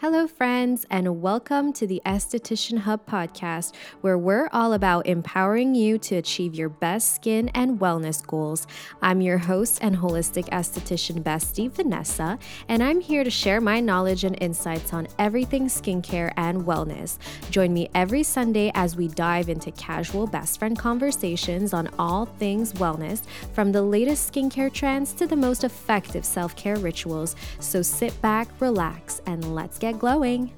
Hello, friends, and welcome to the Esthetician Hub podcast, where we're all about empowering you to achieve your best skin and wellness goals. I'm your host and holistic esthetician bestie, Vanessa, and I'm here to share my knowledge and insights on everything skincare and wellness. Join me every Sunday as we dive into casual best friend conversations on all things wellness, from the latest skincare trends to the most effective self care rituals. So sit back, relax, and let's get glowing.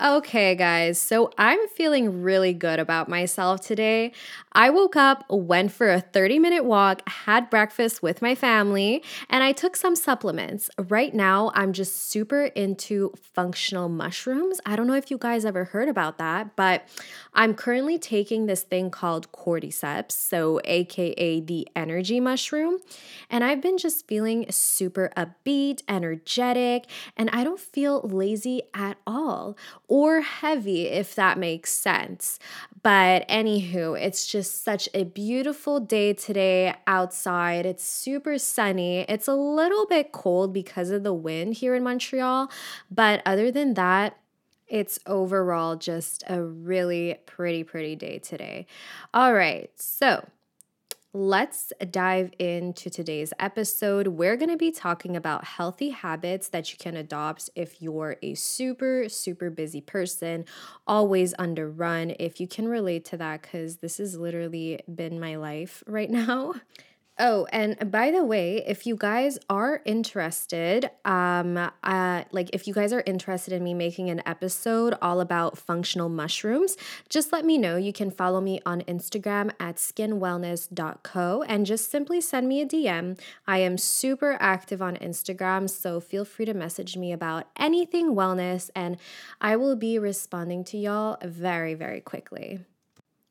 Okay, guys, so I'm feeling really good about myself today. I woke up, went for a 30 minute walk, had breakfast with my family, and I took some supplements. Right now, I'm just super into functional mushrooms. I don't know if you guys ever heard about that, but I'm currently taking this thing called cordyceps, so AKA the energy mushroom, and I've been just feeling super upbeat, energetic, and I don't feel lazy at all or heavy, if that makes sense. But anywho, it's just such a beautiful day today outside. It's super sunny. It's a little bit cold because of the wind here in Montreal. But other than that, it's overall just a really pretty, pretty day today. All right, so Let's dive into today's episode. We're going to be talking about healthy habits that you can adopt if you're a super, super busy person, always under run. If you can relate to that, because this has literally been my life right now. Oh, and by the way, if you guys are interested, um, uh, like if you guys are interested in me making an episode all about functional mushrooms, just let me know. You can follow me on Instagram at skinwellness.co and just simply send me a DM. I am super active on Instagram, so feel free to message me about anything wellness, and I will be responding to y'all very, very quickly.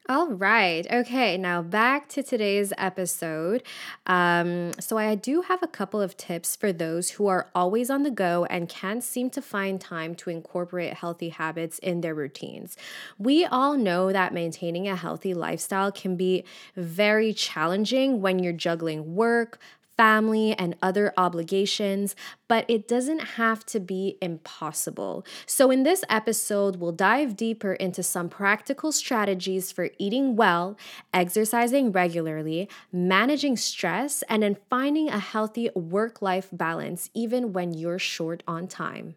All right. Okay. Now back to today's episode. Um, so, I do have a couple of tips for those who are always on the go and can't seem to find time to incorporate healthy habits in their routines. We all know that maintaining a healthy lifestyle can be very challenging when you're juggling work, family, and other obligations, but it doesn't have to be impossible. So, in this episode, we'll dive deeper into some practical strategies for eating well, exercising regularly, managing stress, and then finding a healthy work life balance even when you're short on time.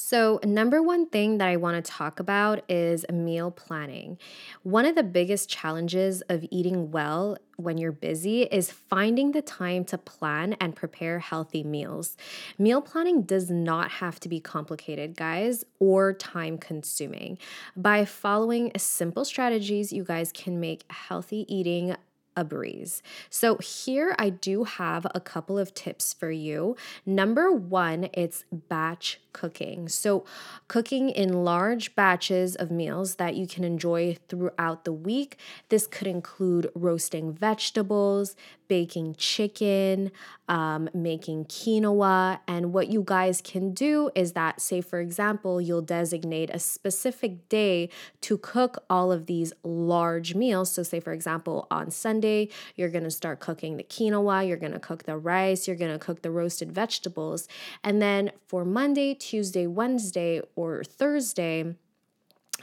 So, number one thing that I want to talk about is meal planning. One of the biggest challenges of eating well when you're busy is finding the time to plan and prepare healthy meals. Meal planning does not have to be complicated, guys, or time consuming. By following simple strategies, you guys can make healthy eating a breeze. So, here I do have a couple of tips for you. Number one, it's batch cooking. So, cooking in large batches of meals that you can enjoy throughout the week. This could include roasting vegetables, baking chicken, um, making quinoa. And what you guys can do is that, say, for example, you'll designate a specific day to cook all of these large meals. So, say, for example, on Sunday, you're gonna start cooking the quinoa, you're gonna cook the rice, you're gonna cook the roasted vegetables. And then for Monday, Tuesday, Wednesday, or Thursday,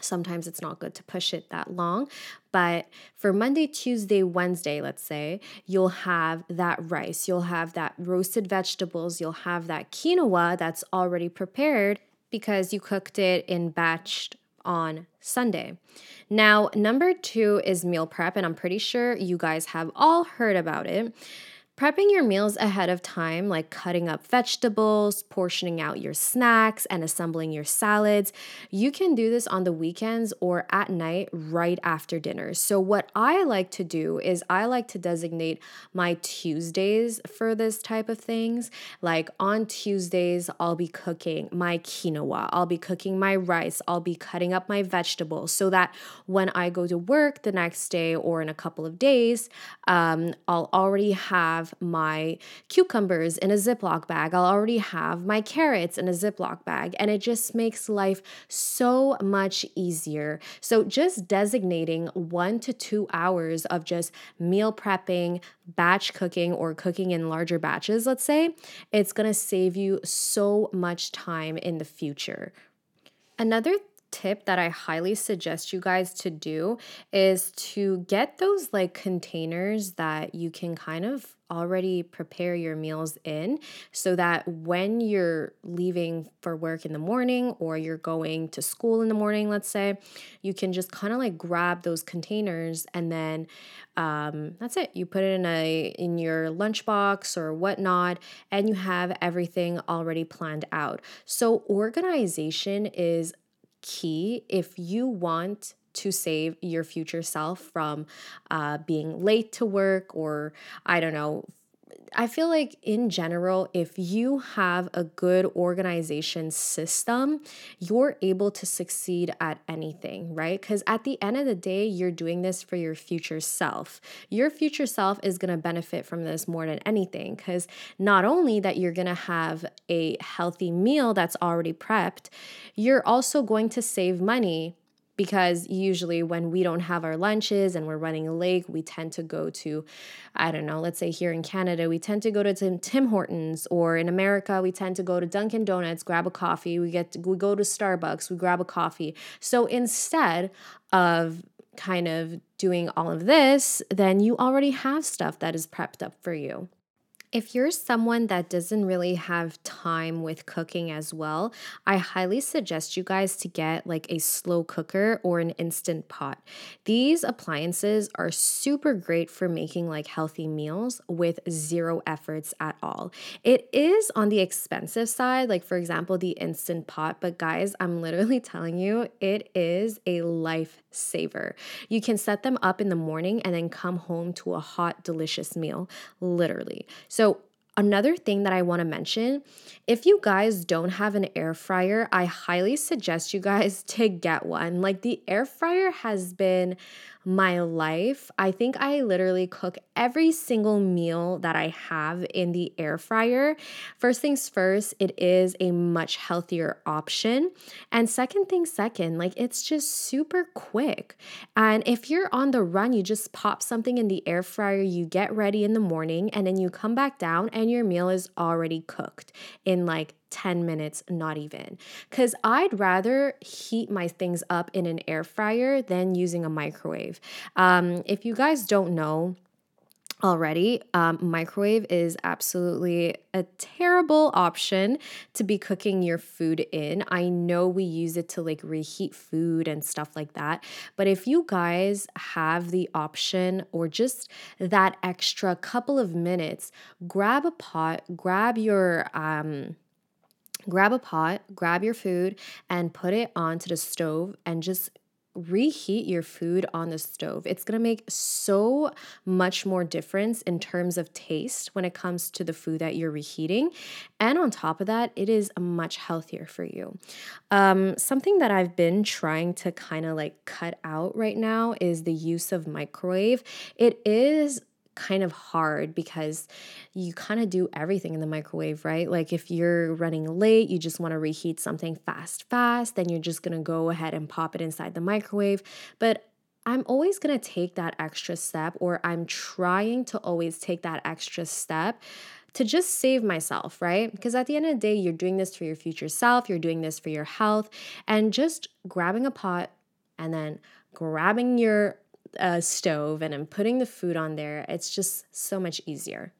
Sometimes it's not good to push it that long, but for Monday, Tuesday, Wednesday, let's say, you'll have that rice, you'll have that roasted vegetables, you'll have that quinoa that's already prepared because you cooked it in batch on Sunday. Now, number two is meal prep, and I'm pretty sure you guys have all heard about it. Prepping your meals ahead of time, like cutting up vegetables, portioning out your snacks, and assembling your salads, you can do this on the weekends or at night right after dinner. So, what I like to do is I like to designate my Tuesdays for this type of things. Like on Tuesdays, I'll be cooking my quinoa, I'll be cooking my rice, I'll be cutting up my vegetables so that when I go to work the next day or in a couple of days, um, I'll already have have my cucumbers in a Ziploc bag. I'll already have my carrots in a Ziploc bag. And it just makes life so much easier. So, just designating one to two hours of just meal prepping, batch cooking, or cooking in larger batches, let's say, it's gonna save you so much time in the future. Another tip that I highly suggest you guys to do is to get those like containers that you can kind of already prepare your meals in so that when you're leaving for work in the morning or you're going to school in the morning, let's say, you can just kind of like grab those containers and then um, that's it. You put it in a in your lunchbox or whatnot, and you have everything already planned out. So organization is key if you want to save your future self from uh, being late to work or I don't know I feel like in general, if you have a good organization system, you're able to succeed at anything, right? Because at the end of the day, you're doing this for your future self. Your future self is going to benefit from this more than anything because not only that you're going to have a healthy meal that's already prepped, you're also going to save money because usually when we don't have our lunches and we're running late, we tend to go to, I don't know, let's say here in Canada, we tend to go to Tim, Tim Hortons, or in America, we tend to go to Dunkin' Donuts, grab a coffee. We get to, we go to Starbucks, we grab a coffee. So instead of kind of doing all of this, then you already have stuff that is prepped up for you. If you're someone that doesn't really have time with cooking as well, I highly suggest you guys to get like a slow cooker or an instant pot. These appliances are super great for making like healthy meals with zero efforts at all. It is on the expensive side, like for example, the instant pot, but guys, I'm literally telling you, it is a lifesaver. You can set them up in the morning and then come home to a hot, delicious meal, literally. So Another thing that I want to mention if you guys don't have an air fryer, I highly suggest you guys to get one. Like the air fryer has been my life. I think I literally cook every single meal that I have in the air fryer. First things first, it is a much healthier option. And second thing second, like it's just super quick. And if you're on the run, you just pop something in the air fryer, you get ready in the morning, and then you come back down and your meal is already cooked in like 10 minutes, not even. Because I'd rather heat my things up in an air fryer than using a microwave. Um, if you guys don't know, already. Um, microwave is absolutely a terrible option to be cooking your food in. I know we use it to like reheat food and stuff like that, but if you guys have the option or just that extra couple of minutes, grab a pot, grab your um grab a pot, grab your food, and put it onto the stove and just reheat your food on the stove. It's going to make so much more difference in terms of taste when it comes to the food that you're reheating. And on top of that, it is much healthier for you. Um, something that I've been trying to kind of like cut out right now is the use of microwave. It is kind of hard because you kind of do everything in the microwave, right? Like if you're running late, you just want to reheat something fast, fast, then you're just going to go ahead and pop it inside the microwave. But I'm always going to take that extra step, or I'm trying to always take that extra step to just save myself, right? Because at the end of the day, you're doing this for your future self, you're doing this for your health, and just grabbing a pot and then grabbing your a stove and I'm putting the food on there, it's just so much easier.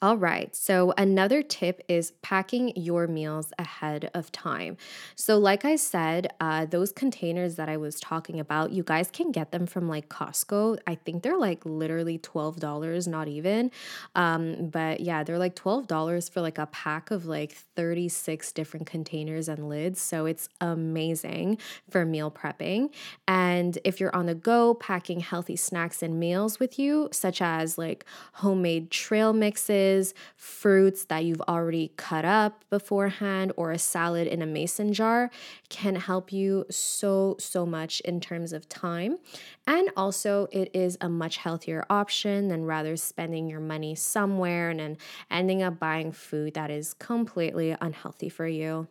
All right. So, another tip is packing your meals ahead of time. So, like I said, uh, those containers that I was talking about, you guys can get them from like Costco. I think they're like literally $12, not even. Um, but yeah, they're like $12 for like a pack of like 36 different containers and lids. So, it's amazing for meal prepping. And if you're on the go, packing healthy snacks and meals with you, such as like homemade trail mixes fruits that you've already cut up beforehand, or a salad in a mason jar can help you so, so much in terms of time. And also, it is a much healthier option than rather spending your money somewhere and then ending up buying food that is completely unhealthy for you.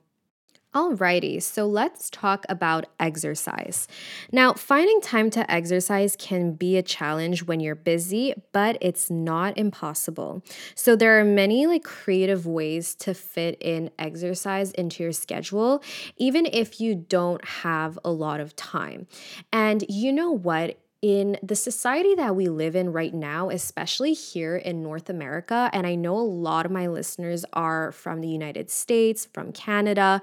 Alrighty, so let's talk about exercise. Now, finding time to exercise can be a challenge when you're busy, but it's not impossible. So there are many like creative ways to fit in exercise into your schedule, even if you don't have a lot of time. And you know what? in the society that we live in right now, especially here in North America, and I know a lot of my listeners are from the United States, from Canada,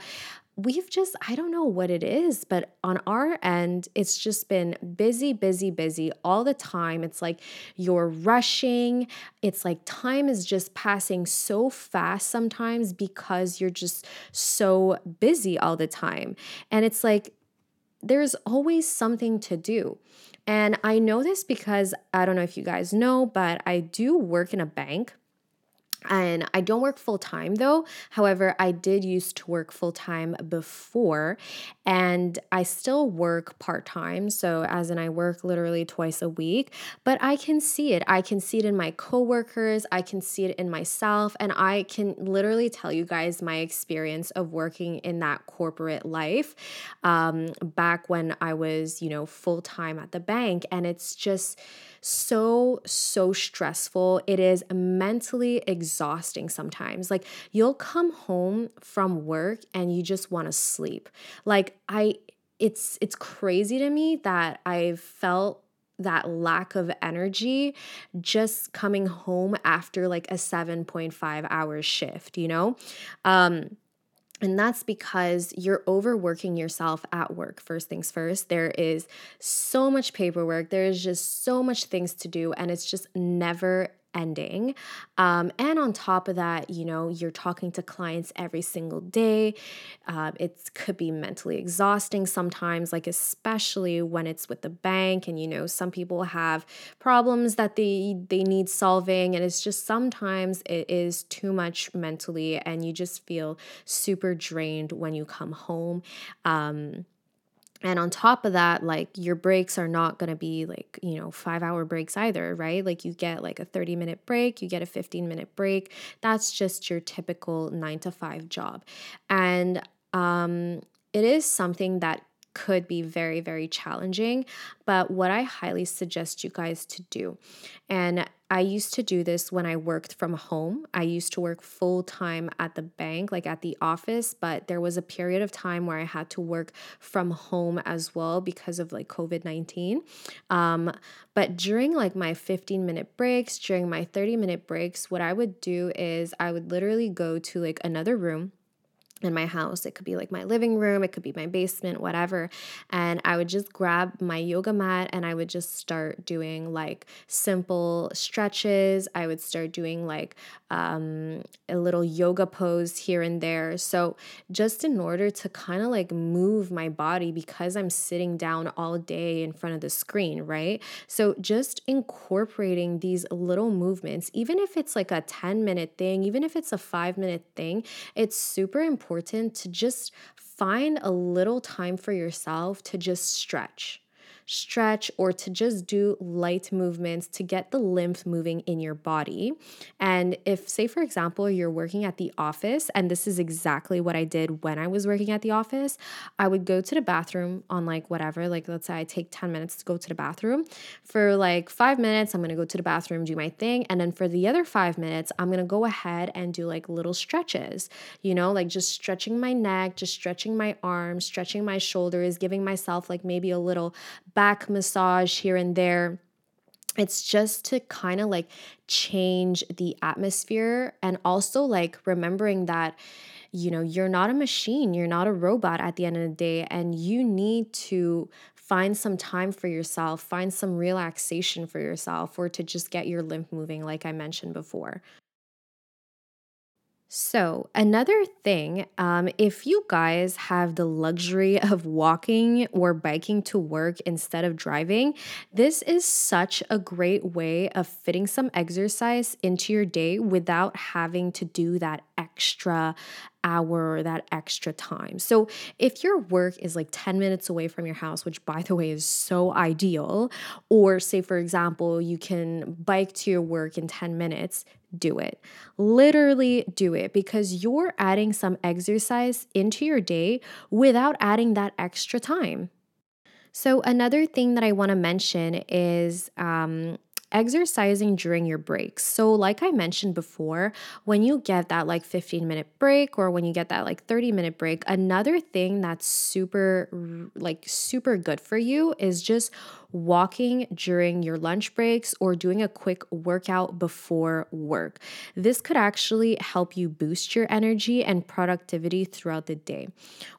we've just, I don't know what it is, but on our end, it's just been busy, busy, busy all the time. It's like you're rushing. It's like time is just passing so fast sometimes because you're just so busy all the time. And it's like there's always something to do. And I know this because I don't know if you guys know, but I do work in a bank. And I don't work full time though. However, I did used to work full time before, and I still work part time. So, as in, I work literally twice a week, but I can see it. I can see it in my coworkers, I can see it in myself, and I can literally tell you guys my experience of working in that corporate life um, back when I was, you know, full time at the bank. And it's just, so, so stressful. It is mentally exhausting sometimes. Like, you'll come home from work and you just want to sleep. Like, I, it's it's crazy to me that I've felt that lack of energy just coming home after like a 7.5 hour shift, you know? Um and that's because you're overworking yourself at work. First things first, there is so much paperwork, there is just so much things to do, and it's just never ending. Um, and on top of that, you know, you're talking to clients every single day. Uh, it could be mentally exhausting sometimes, like especially when it's with the bank, and you know, some people have problems that they they need solving, and it's just sometimes it is too much mentally, and you just feel super drained when you come home. Um, and on top of that, like your breaks are not going to be like, you know, five hour breaks either, right? Like you get like a 30 minute break, you get a 15 minute break. That's just your typical nine to five job. And um, it is something that could be very, very challenging, but what I highly suggest you guys to do, and I used to do this when I worked from home. I used to work full time at the bank, like at the office, but there was a period of time where I had to work from home as well because of like COVID 19. Um, but during like my 15 minute breaks, during my 30 minute breaks, what I would do is I would literally go to like another room in my house. It could be like my living room, it could be my basement, whatever. And I would just grab my yoga mat and I would just start doing like simple stretches. I would start doing like um, a little yoga pose here and there. So, just in order to kind of like move my body because I'm sitting down all day in front of the screen, right? So, just incorporating these little movements, even if it's like a 10 minute thing, even if it's a five minute thing, it's super important important to just find a little time for yourself to just stretch stretch or to just do light movements to get the lymph moving in your body. And if, say, for example, you're working at the office, and this is exactly what I did when I was working at the office, I would go to the bathroom on like whatever, like let's say I take 10 minutes to go to the bathroom. For like five minutes, I'm gonna go to the bathroom, do my thing. And then for the other five minutes, I'm gonna go ahead and do like little stretches, you know, like just stretching my neck, just stretching my arms, stretching my shoulders, giving myself like maybe a little back massage here and there. It's just to kind of like change the atmosphere and also like remembering that you know, you're not a machine, you're not a robot at the end of the day, and you need to find some time for yourself, find some relaxation for yourself, or to just get your lymph moving, like I mentioned before. So, another thing, um, if you guys have the luxury of walking or biking to work instead of driving, this is such a great way of fitting some exercise into your day without having to do that extra hour or that extra time. So, if your work is like 10 minutes away from your house, which by the way is so ideal, or say, for example, you can bike to your work in 10 minutes, do it. Literally do it because you're adding some exercise into your day without adding that extra time. So, another thing that I want to mention is um, exercising during your breaks. So, like I mentioned before, when you get that like 15 minute break or when you get that like 30 minute break, another thing that's super, like, super good for you is just walking during your lunch breaks, or doing a quick workout before work. This could actually help you boost your energy and productivity throughout the day.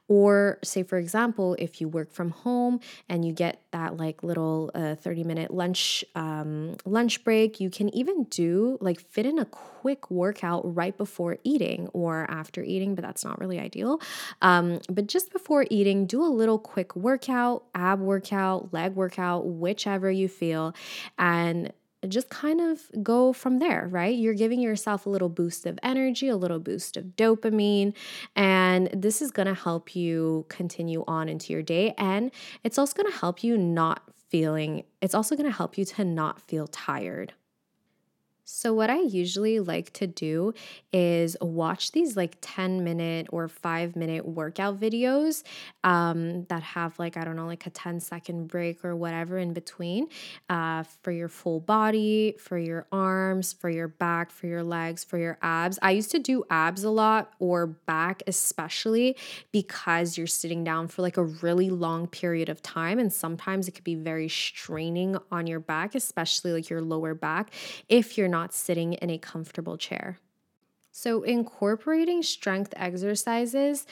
Or, say, for example, if you work from home and you get that like little uh, 30 minute lunch um, lunch break, you can even do like fit in a quick workout right before eating or after eating, but that's not really ideal. Um, but just before eating, do a little quick workout, ab workout, leg workout, whichever you feel. And just kind of go from there, right? You're giving yourself a little boost of energy, a little boost of dopamine, and this is going to help you continue on into your day. And it's also going to help you not feeling, it's also going to help you to not feel tired. So, what I usually like to do is watch these like 10 minute or five minute workout videos um, that have like, I don't know, like a 10 second break or whatever in between uh, for your full body, for your arms, for your back, for your legs, for your abs. I used to do abs a lot or back, especially because you're sitting down for like a really long period of time. And sometimes it could be very straining on your back, especially like your lower back if you're not sitting in a comfortable chair. So, incorporating strength exercises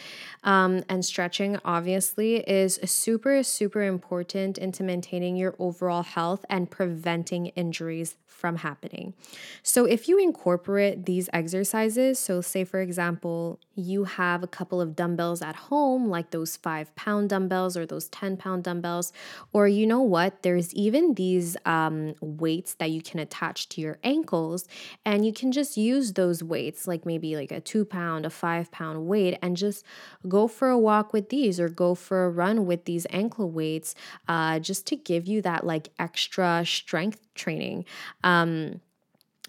um, and stretching obviously is super, super important into maintaining your overall health and preventing injuries from happening. So, if you incorporate these exercises, so say for example, you have a couple of dumbbells at home, like those five pound dumbbells or those 10 pound dumbbells, or you know what, there's even these um, weights that you can attach to your ankles, and you can just use those weights, like maybe like a two pound, a five pound weight, and just go for a walk with these or go for a run with these ankle weights uh, just to give you that like extra strength training. Um,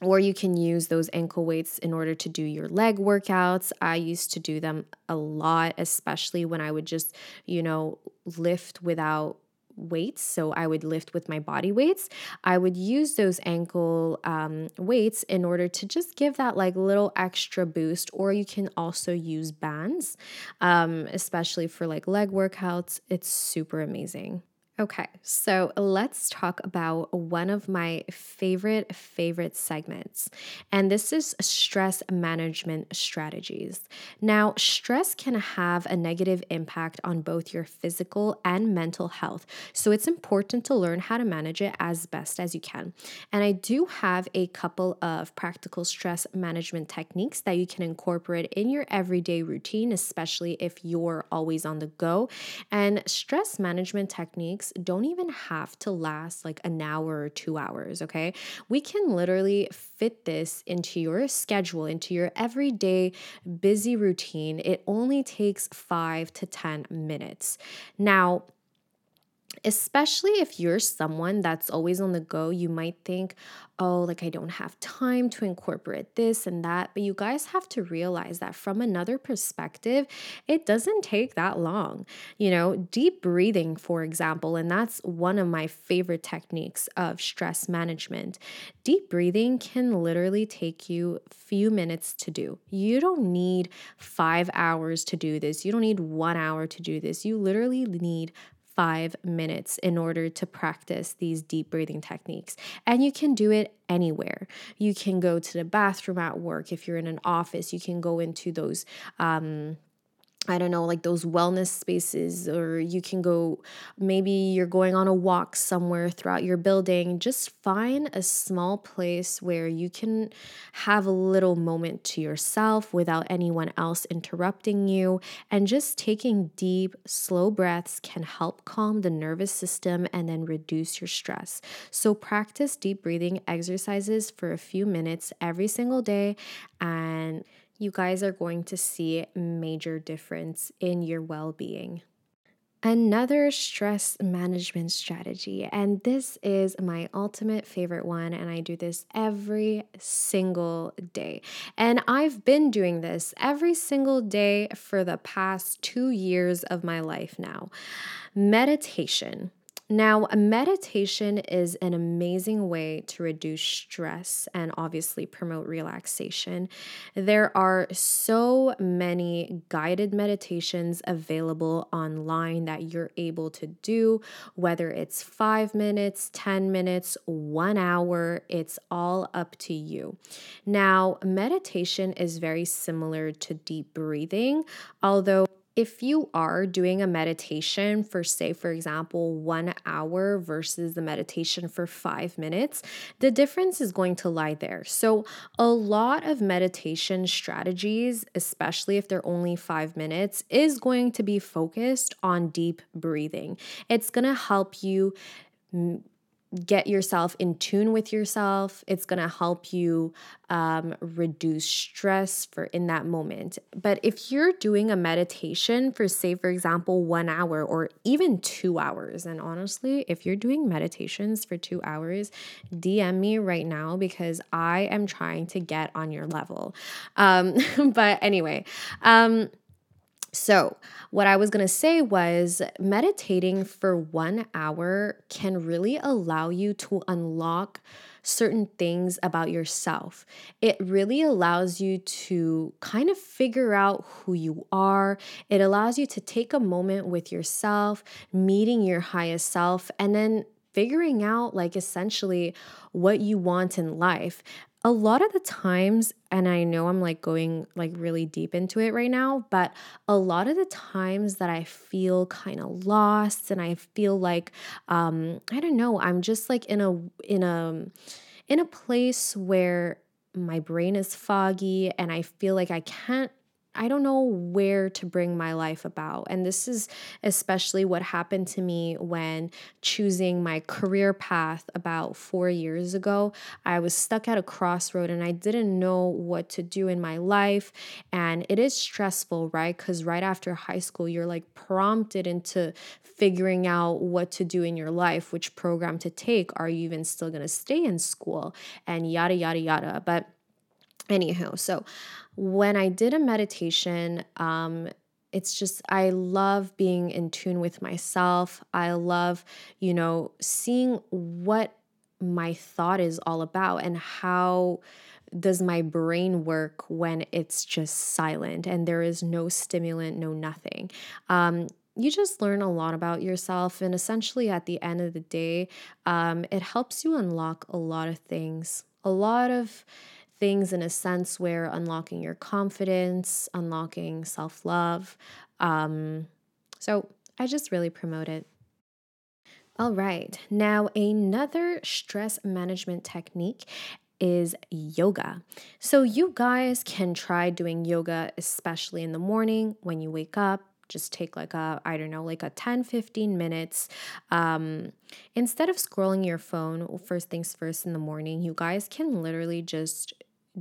or you can use those ankle weights in order to do your leg workouts. I used to do them a lot, especially when I would just, you know, lift without weights. So I would lift with my body weights. I would use those ankle um, weights in order to just give that like little extra boost. Or you can also use bands, um, especially for like leg workouts. It's super amazing. Okay, so let's talk about one of my favorite, favorite segments, and this is stress management strategies. Now, stress can have a negative impact on both your physical and mental health, so it's important to learn how to manage it as best as you can. And I do have a couple of practical stress management techniques that you can incorporate in your everyday routine, especially if you're always on the go. And stress management techniques don't even have to last like an hour or two hours, okay? We can literally fit this into your schedule, into your everyday busy routine. It only takes five to 10 minutes. Now, especially if you're someone that's always on the go, you might think, oh, like I don't have time to incorporate this and that. But you guys have to realize that from another perspective, it doesn't take that long. You know, deep breathing, for example, and that's one of my favorite techniques of stress management. Deep breathing can literally take you a few minutes to do. You don't need five hours to do this, you don't need one hour to do this. You literally need five minutes in order to practice these deep breathing techniques. And you can do it anywhere. You can go to the bathroom at work. If you're in an office, you can go into those. Um, I don't know, like those wellness spaces, or you can go, maybe you're going on a walk somewhere throughout your building. Just find a small place where you can have a little moment to yourself without anyone else interrupting you. And just taking deep, slow breaths can help calm the nervous system and then reduce your stress. So, practice deep breathing exercises for a few minutes every single day and you guys are going to see major difference in your well-being. Another stress management strategy, and this is my ultimate favorite one, and I do this every single day. And I've been doing this every single day for the past two years of my life now. Meditation. Now, meditation is an amazing way to reduce stress and obviously promote relaxation. There are so many guided meditations available online that you're able to do, whether it's five minutes, 10 minutes, one hour, it's all up to you. Now, meditation is very similar to deep breathing, although if you are doing a meditation for, say, for example, one hour versus the meditation for five minutes, the difference is going to lie there. So, a lot of meditation strategies, especially if they're only five minutes, is going to be focused on deep breathing. It's going to help you get yourself in tune with yourself. It's going to help you um, reduce stress for in that moment. But if you're doing a meditation for, say, for example, one hour or even two hours, and honestly, if you're doing meditations for two hours, DM me right now because I am trying to get on your level. Um, but anyway, um, so, what I was going to say was meditating for one hour can really allow you to unlock certain things about yourself. It really allows you to kind of figure out who you are. It allows you to take a moment with yourself, meeting your highest self, and then figuring out, like, essentially what you want in life a lot of the times and i know i'm like going like really deep into it right now but a lot of the times that i feel kind of lost and i feel like um i don't know i'm just like in a in a in a place where my brain is foggy and i feel like i can't I don't know where to bring my life about. And this is especially what happened to me when choosing my career path about four years ago. I was stuck at a crossroad and I didn't know what to do in my life. And it is stressful, right? Because right after high school, you're like prompted into figuring out what to do in your life, which program to take. Are you even still going to stay in school? And yada, yada, yada. But Anywho, so when I did a meditation, um, it's just I love being in tune with myself. I love, you know, seeing what my thought is all about and how does my brain work when it's just silent and there is no stimulant, no nothing. Um, you just learn a lot about yourself, and essentially, at the end of the day, um, it helps you unlock a lot of things. A lot of things in a sense where unlocking your confidence, unlocking self love. Um, so I just really promote it. All right, now another stress management technique is yoga. So, you guys can try doing yoga, especially in the morning when you wake up. Just take like a, I don't know, like a 10, 15 minutes. Um, instead of scrolling your phone first things first in the morning, you guys can literally just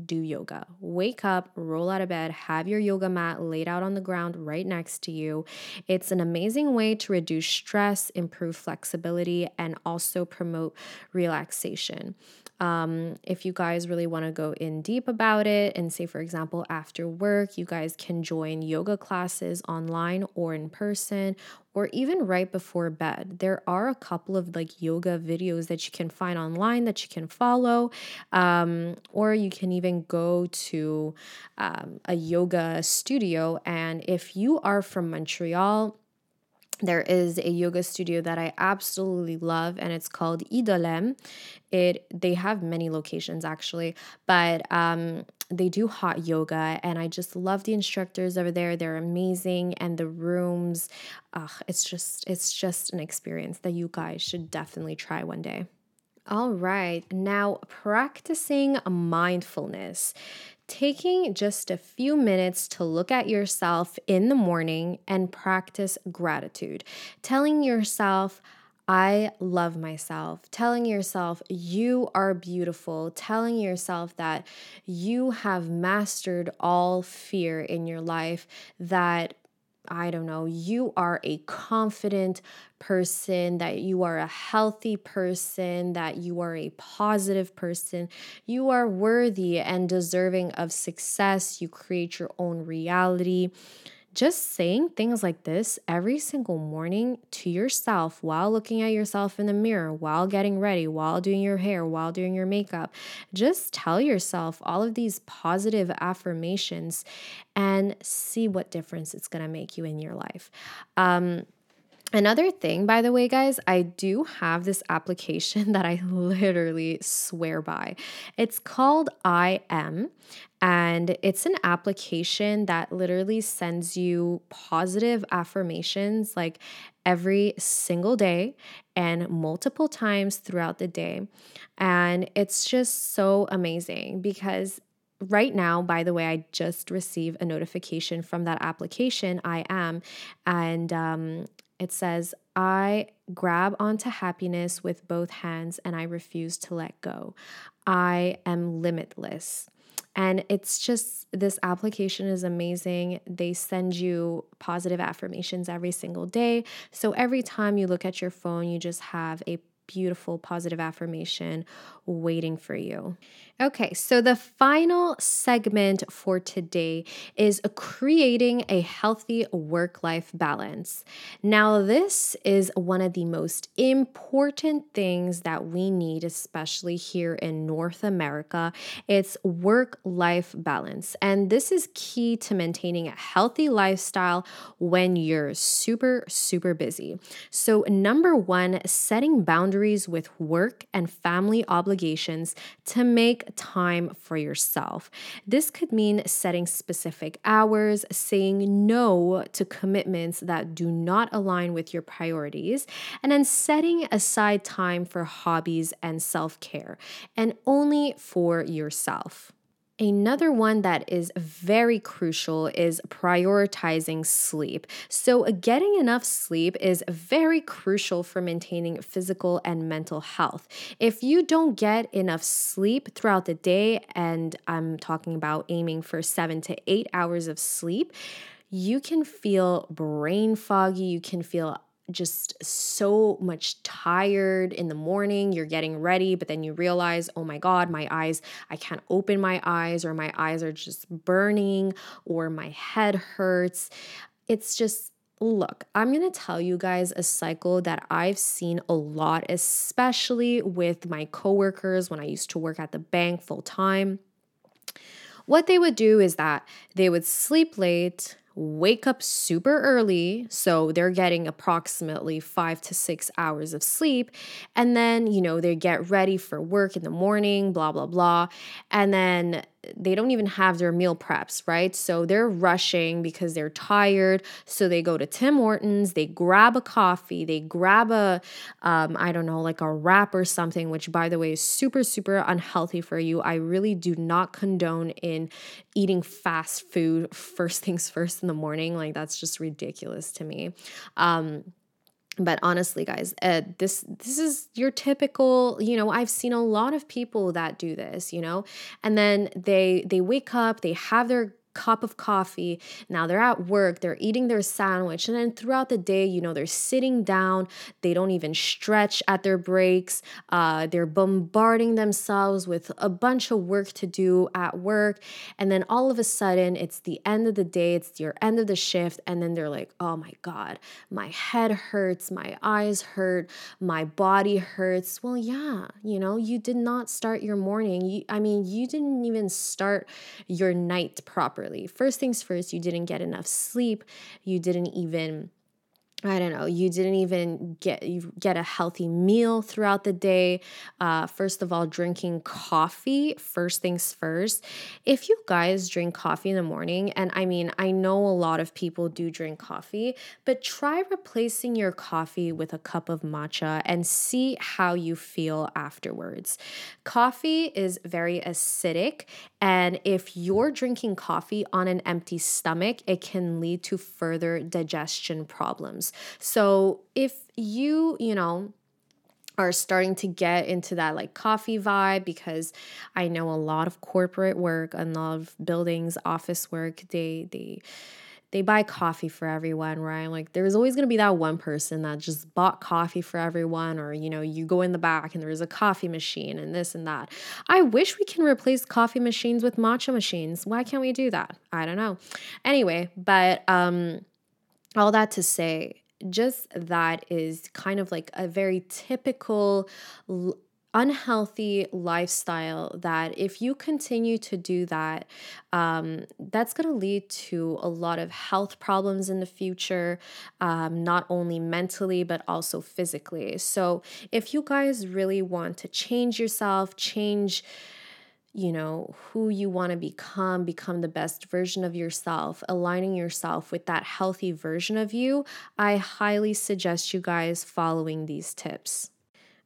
do yoga. Wake up, roll out of bed, have your yoga mat laid out on the ground right next to you. It's an amazing way to reduce stress, improve flexibility, and also promote relaxation. Um, if you guys really want to go in deep about it, and say, for example, after work, you guys can join yoga classes online or in person, or even right before bed. There are a couple of like yoga videos that you can find online that you can follow, um, or you can even go to um, a yoga studio. And if you are from Montreal, there is a yoga studio that I absolutely love and it's called Idolem. It they have many locations actually, but um they do hot yoga and I just love the instructors over there. They're amazing and the rooms uh, it's just it's just an experience that you guys should definitely try one day. All right, now practicing mindfulness. Taking just a few minutes to look at yourself in the morning and practice gratitude, telling yourself, I love myself, telling yourself you are beautiful, telling yourself that you have mastered all fear in your life, that I don't know, you are a confident person, that you are a healthy person, that you are a positive person. You are worthy and deserving of success. You create your own reality just saying things like this every single morning to yourself while looking at yourself in the mirror, while getting ready, while doing your hair, while doing your makeup, just tell yourself all of these positive affirmations and see what difference it's going to make you in your life. Um, Another thing, by the way, guys, I do have this application that I literally swear by. It's called I Am, and it's an application that literally sends you positive affirmations like every single day and multiple times throughout the day. And it's just so amazing because right now, by the way, I just received a notification from that application, I am, and um, it says, I grab onto happiness with both hands and I refuse to let go. I am limitless. And it's just this application is amazing. They send you positive affirmations every single day. So every time you look at your phone, you just have a beautiful positive affirmation waiting for you. Okay, so the final segment for today is creating a healthy work life balance. Now, this is one of the most important things that we need, especially here in North America. It's work life balance. And this is key to maintaining a healthy lifestyle when you're super, super busy. So, number one, setting boundaries with work and family obligations to make time for yourself. This could mean setting specific hours, saying no to commitments that do not align with your priorities, and then setting aside time for hobbies and self care, and only for yourself. Another one that is very crucial is prioritizing sleep. So, uh, getting enough sleep is very crucial for maintaining physical and mental health. If you don't get enough sleep throughout the day, and I'm talking about aiming for seven to eight hours of sleep, you can feel brain foggy, you can feel just so much tired in the morning. You're getting ready, but then you realize, oh my God, my eyes, I can't open my eyes, or my eyes are just burning, or my head hurts. It's just, Look, I'm to tell you guys a cycle that I've seen a lot, especially with my coworkers when I used to work at the bank full time. What they would do is that they would sleep late, wake up super early. So they're getting approximately five to six hours of sleep. And then, you know, they get ready for work in the morning, blah, blah, blah. And then they don't even have their meal preps, right? So they're rushing because they're tired. So they go to Tim Hortons, they grab a coffee, they grab a, um, I don't know, like a wrap or something, which by the way is super, super unhealthy for you. I really do not condone in eating fast food first things first in the morning. Like that's just ridiculous to me. Um, but honestly guys uh, this this is your typical you know i've seen a lot of people that do this you know? And then they they wake up they have their cup of coffee. Now they're at work, they're eating their sandwich, and then throughout the day, you know, they're sitting down, they don't even stretch at their breaks, uh, they're bombarding themselves with a bunch of work to do at work. And then all of a sudden, it's the end of the day, it's your end of the shift, and then they're like, oh my God, my head hurts, my eyes hurt, my body hurts. Well, yeah, you know, you did not start your morning. You, I mean, you didn't even start your night properly properly. First things first, you didn't get enough sleep. You didn't even I don't know, you didn't even get you get a healthy meal throughout the day. Uh, first of all, drinking coffee first things first. If you guys drink coffee in the morning, and I mean, I know a lot of people do drink coffee, but try replacing your coffee with a cup of matcha and see how you feel afterwards. Coffee is very acidic, and if you're drinking coffee on an empty stomach, it can lead to further digestion problems. So if you, you know, are starting to get into that like coffee vibe because I know a lot of corporate work and a lot of buildings, office work, they they they buy coffee for everyone, right? Like there's always to be that one person that just bought coffee for everyone or you know, you go in the back and there's a coffee machine and this and that. I wish we can replace coffee machines with matcha machines. Why can't we do that? I don't know. Anyway, but um all that to say just that is kind of like a very typical unhealthy lifestyle that if you continue to do that um, that's going to lead to a lot of health problems in the future um, not only mentally but also physically. So if you guys really want to change yourself change you know, who you want to become, become the best version of yourself, aligning yourself with that healthy version of you, I highly suggest you guys following these tips.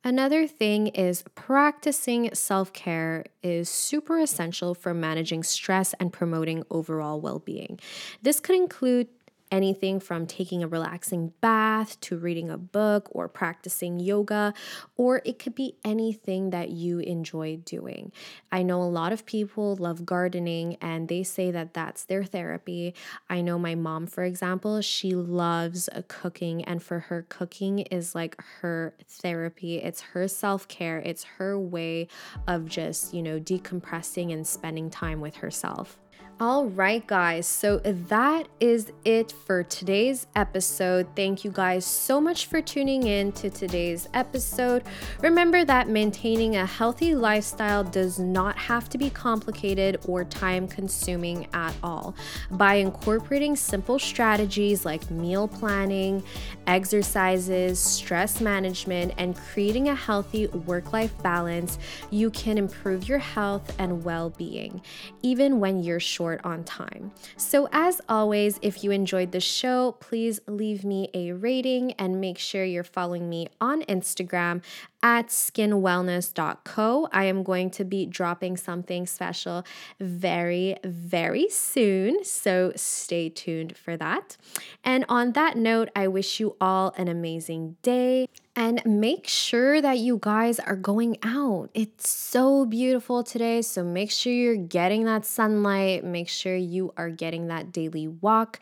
Another thing is practicing self care is super essential for managing stress and promoting overall well being. This could include anything from taking a relaxing bath to reading a book or practicing yoga, or it could be anything that you enjoy doing. I know a lot of people love gardening and they say that that's their therapy. I know my mom, for example, she loves uh, cooking, and for her, cooking is like her therapy. It's her self care, it's her way of just, you know, decompressing and spending time with herself. All right, guys. So that is it for today's episode. Thank you guys so much for tuning in to today's episode. Remember that maintaining a healthy lifestyle does not have to be complicated or time consuming at all. By incorporating simple strategies like meal planning, exercises, stress management, and creating a healthy work life balance, you can improve your health and well being, even when you're short short on time. So, as always, if you enjoyed the show, please leave me a rating and make sure you're following me on Instagram at skinwellness.co. I am going to be dropping something special very, very soon. So stay tuned for that. And on that note, I wish you all an amazing day. And make sure that you guys are going out. It's so beautiful today. So make sure you're getting that sunlight. Make sure you are getting that daily walk.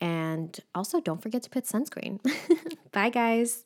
And also, don't forget to put sunscreen. Bye, guys.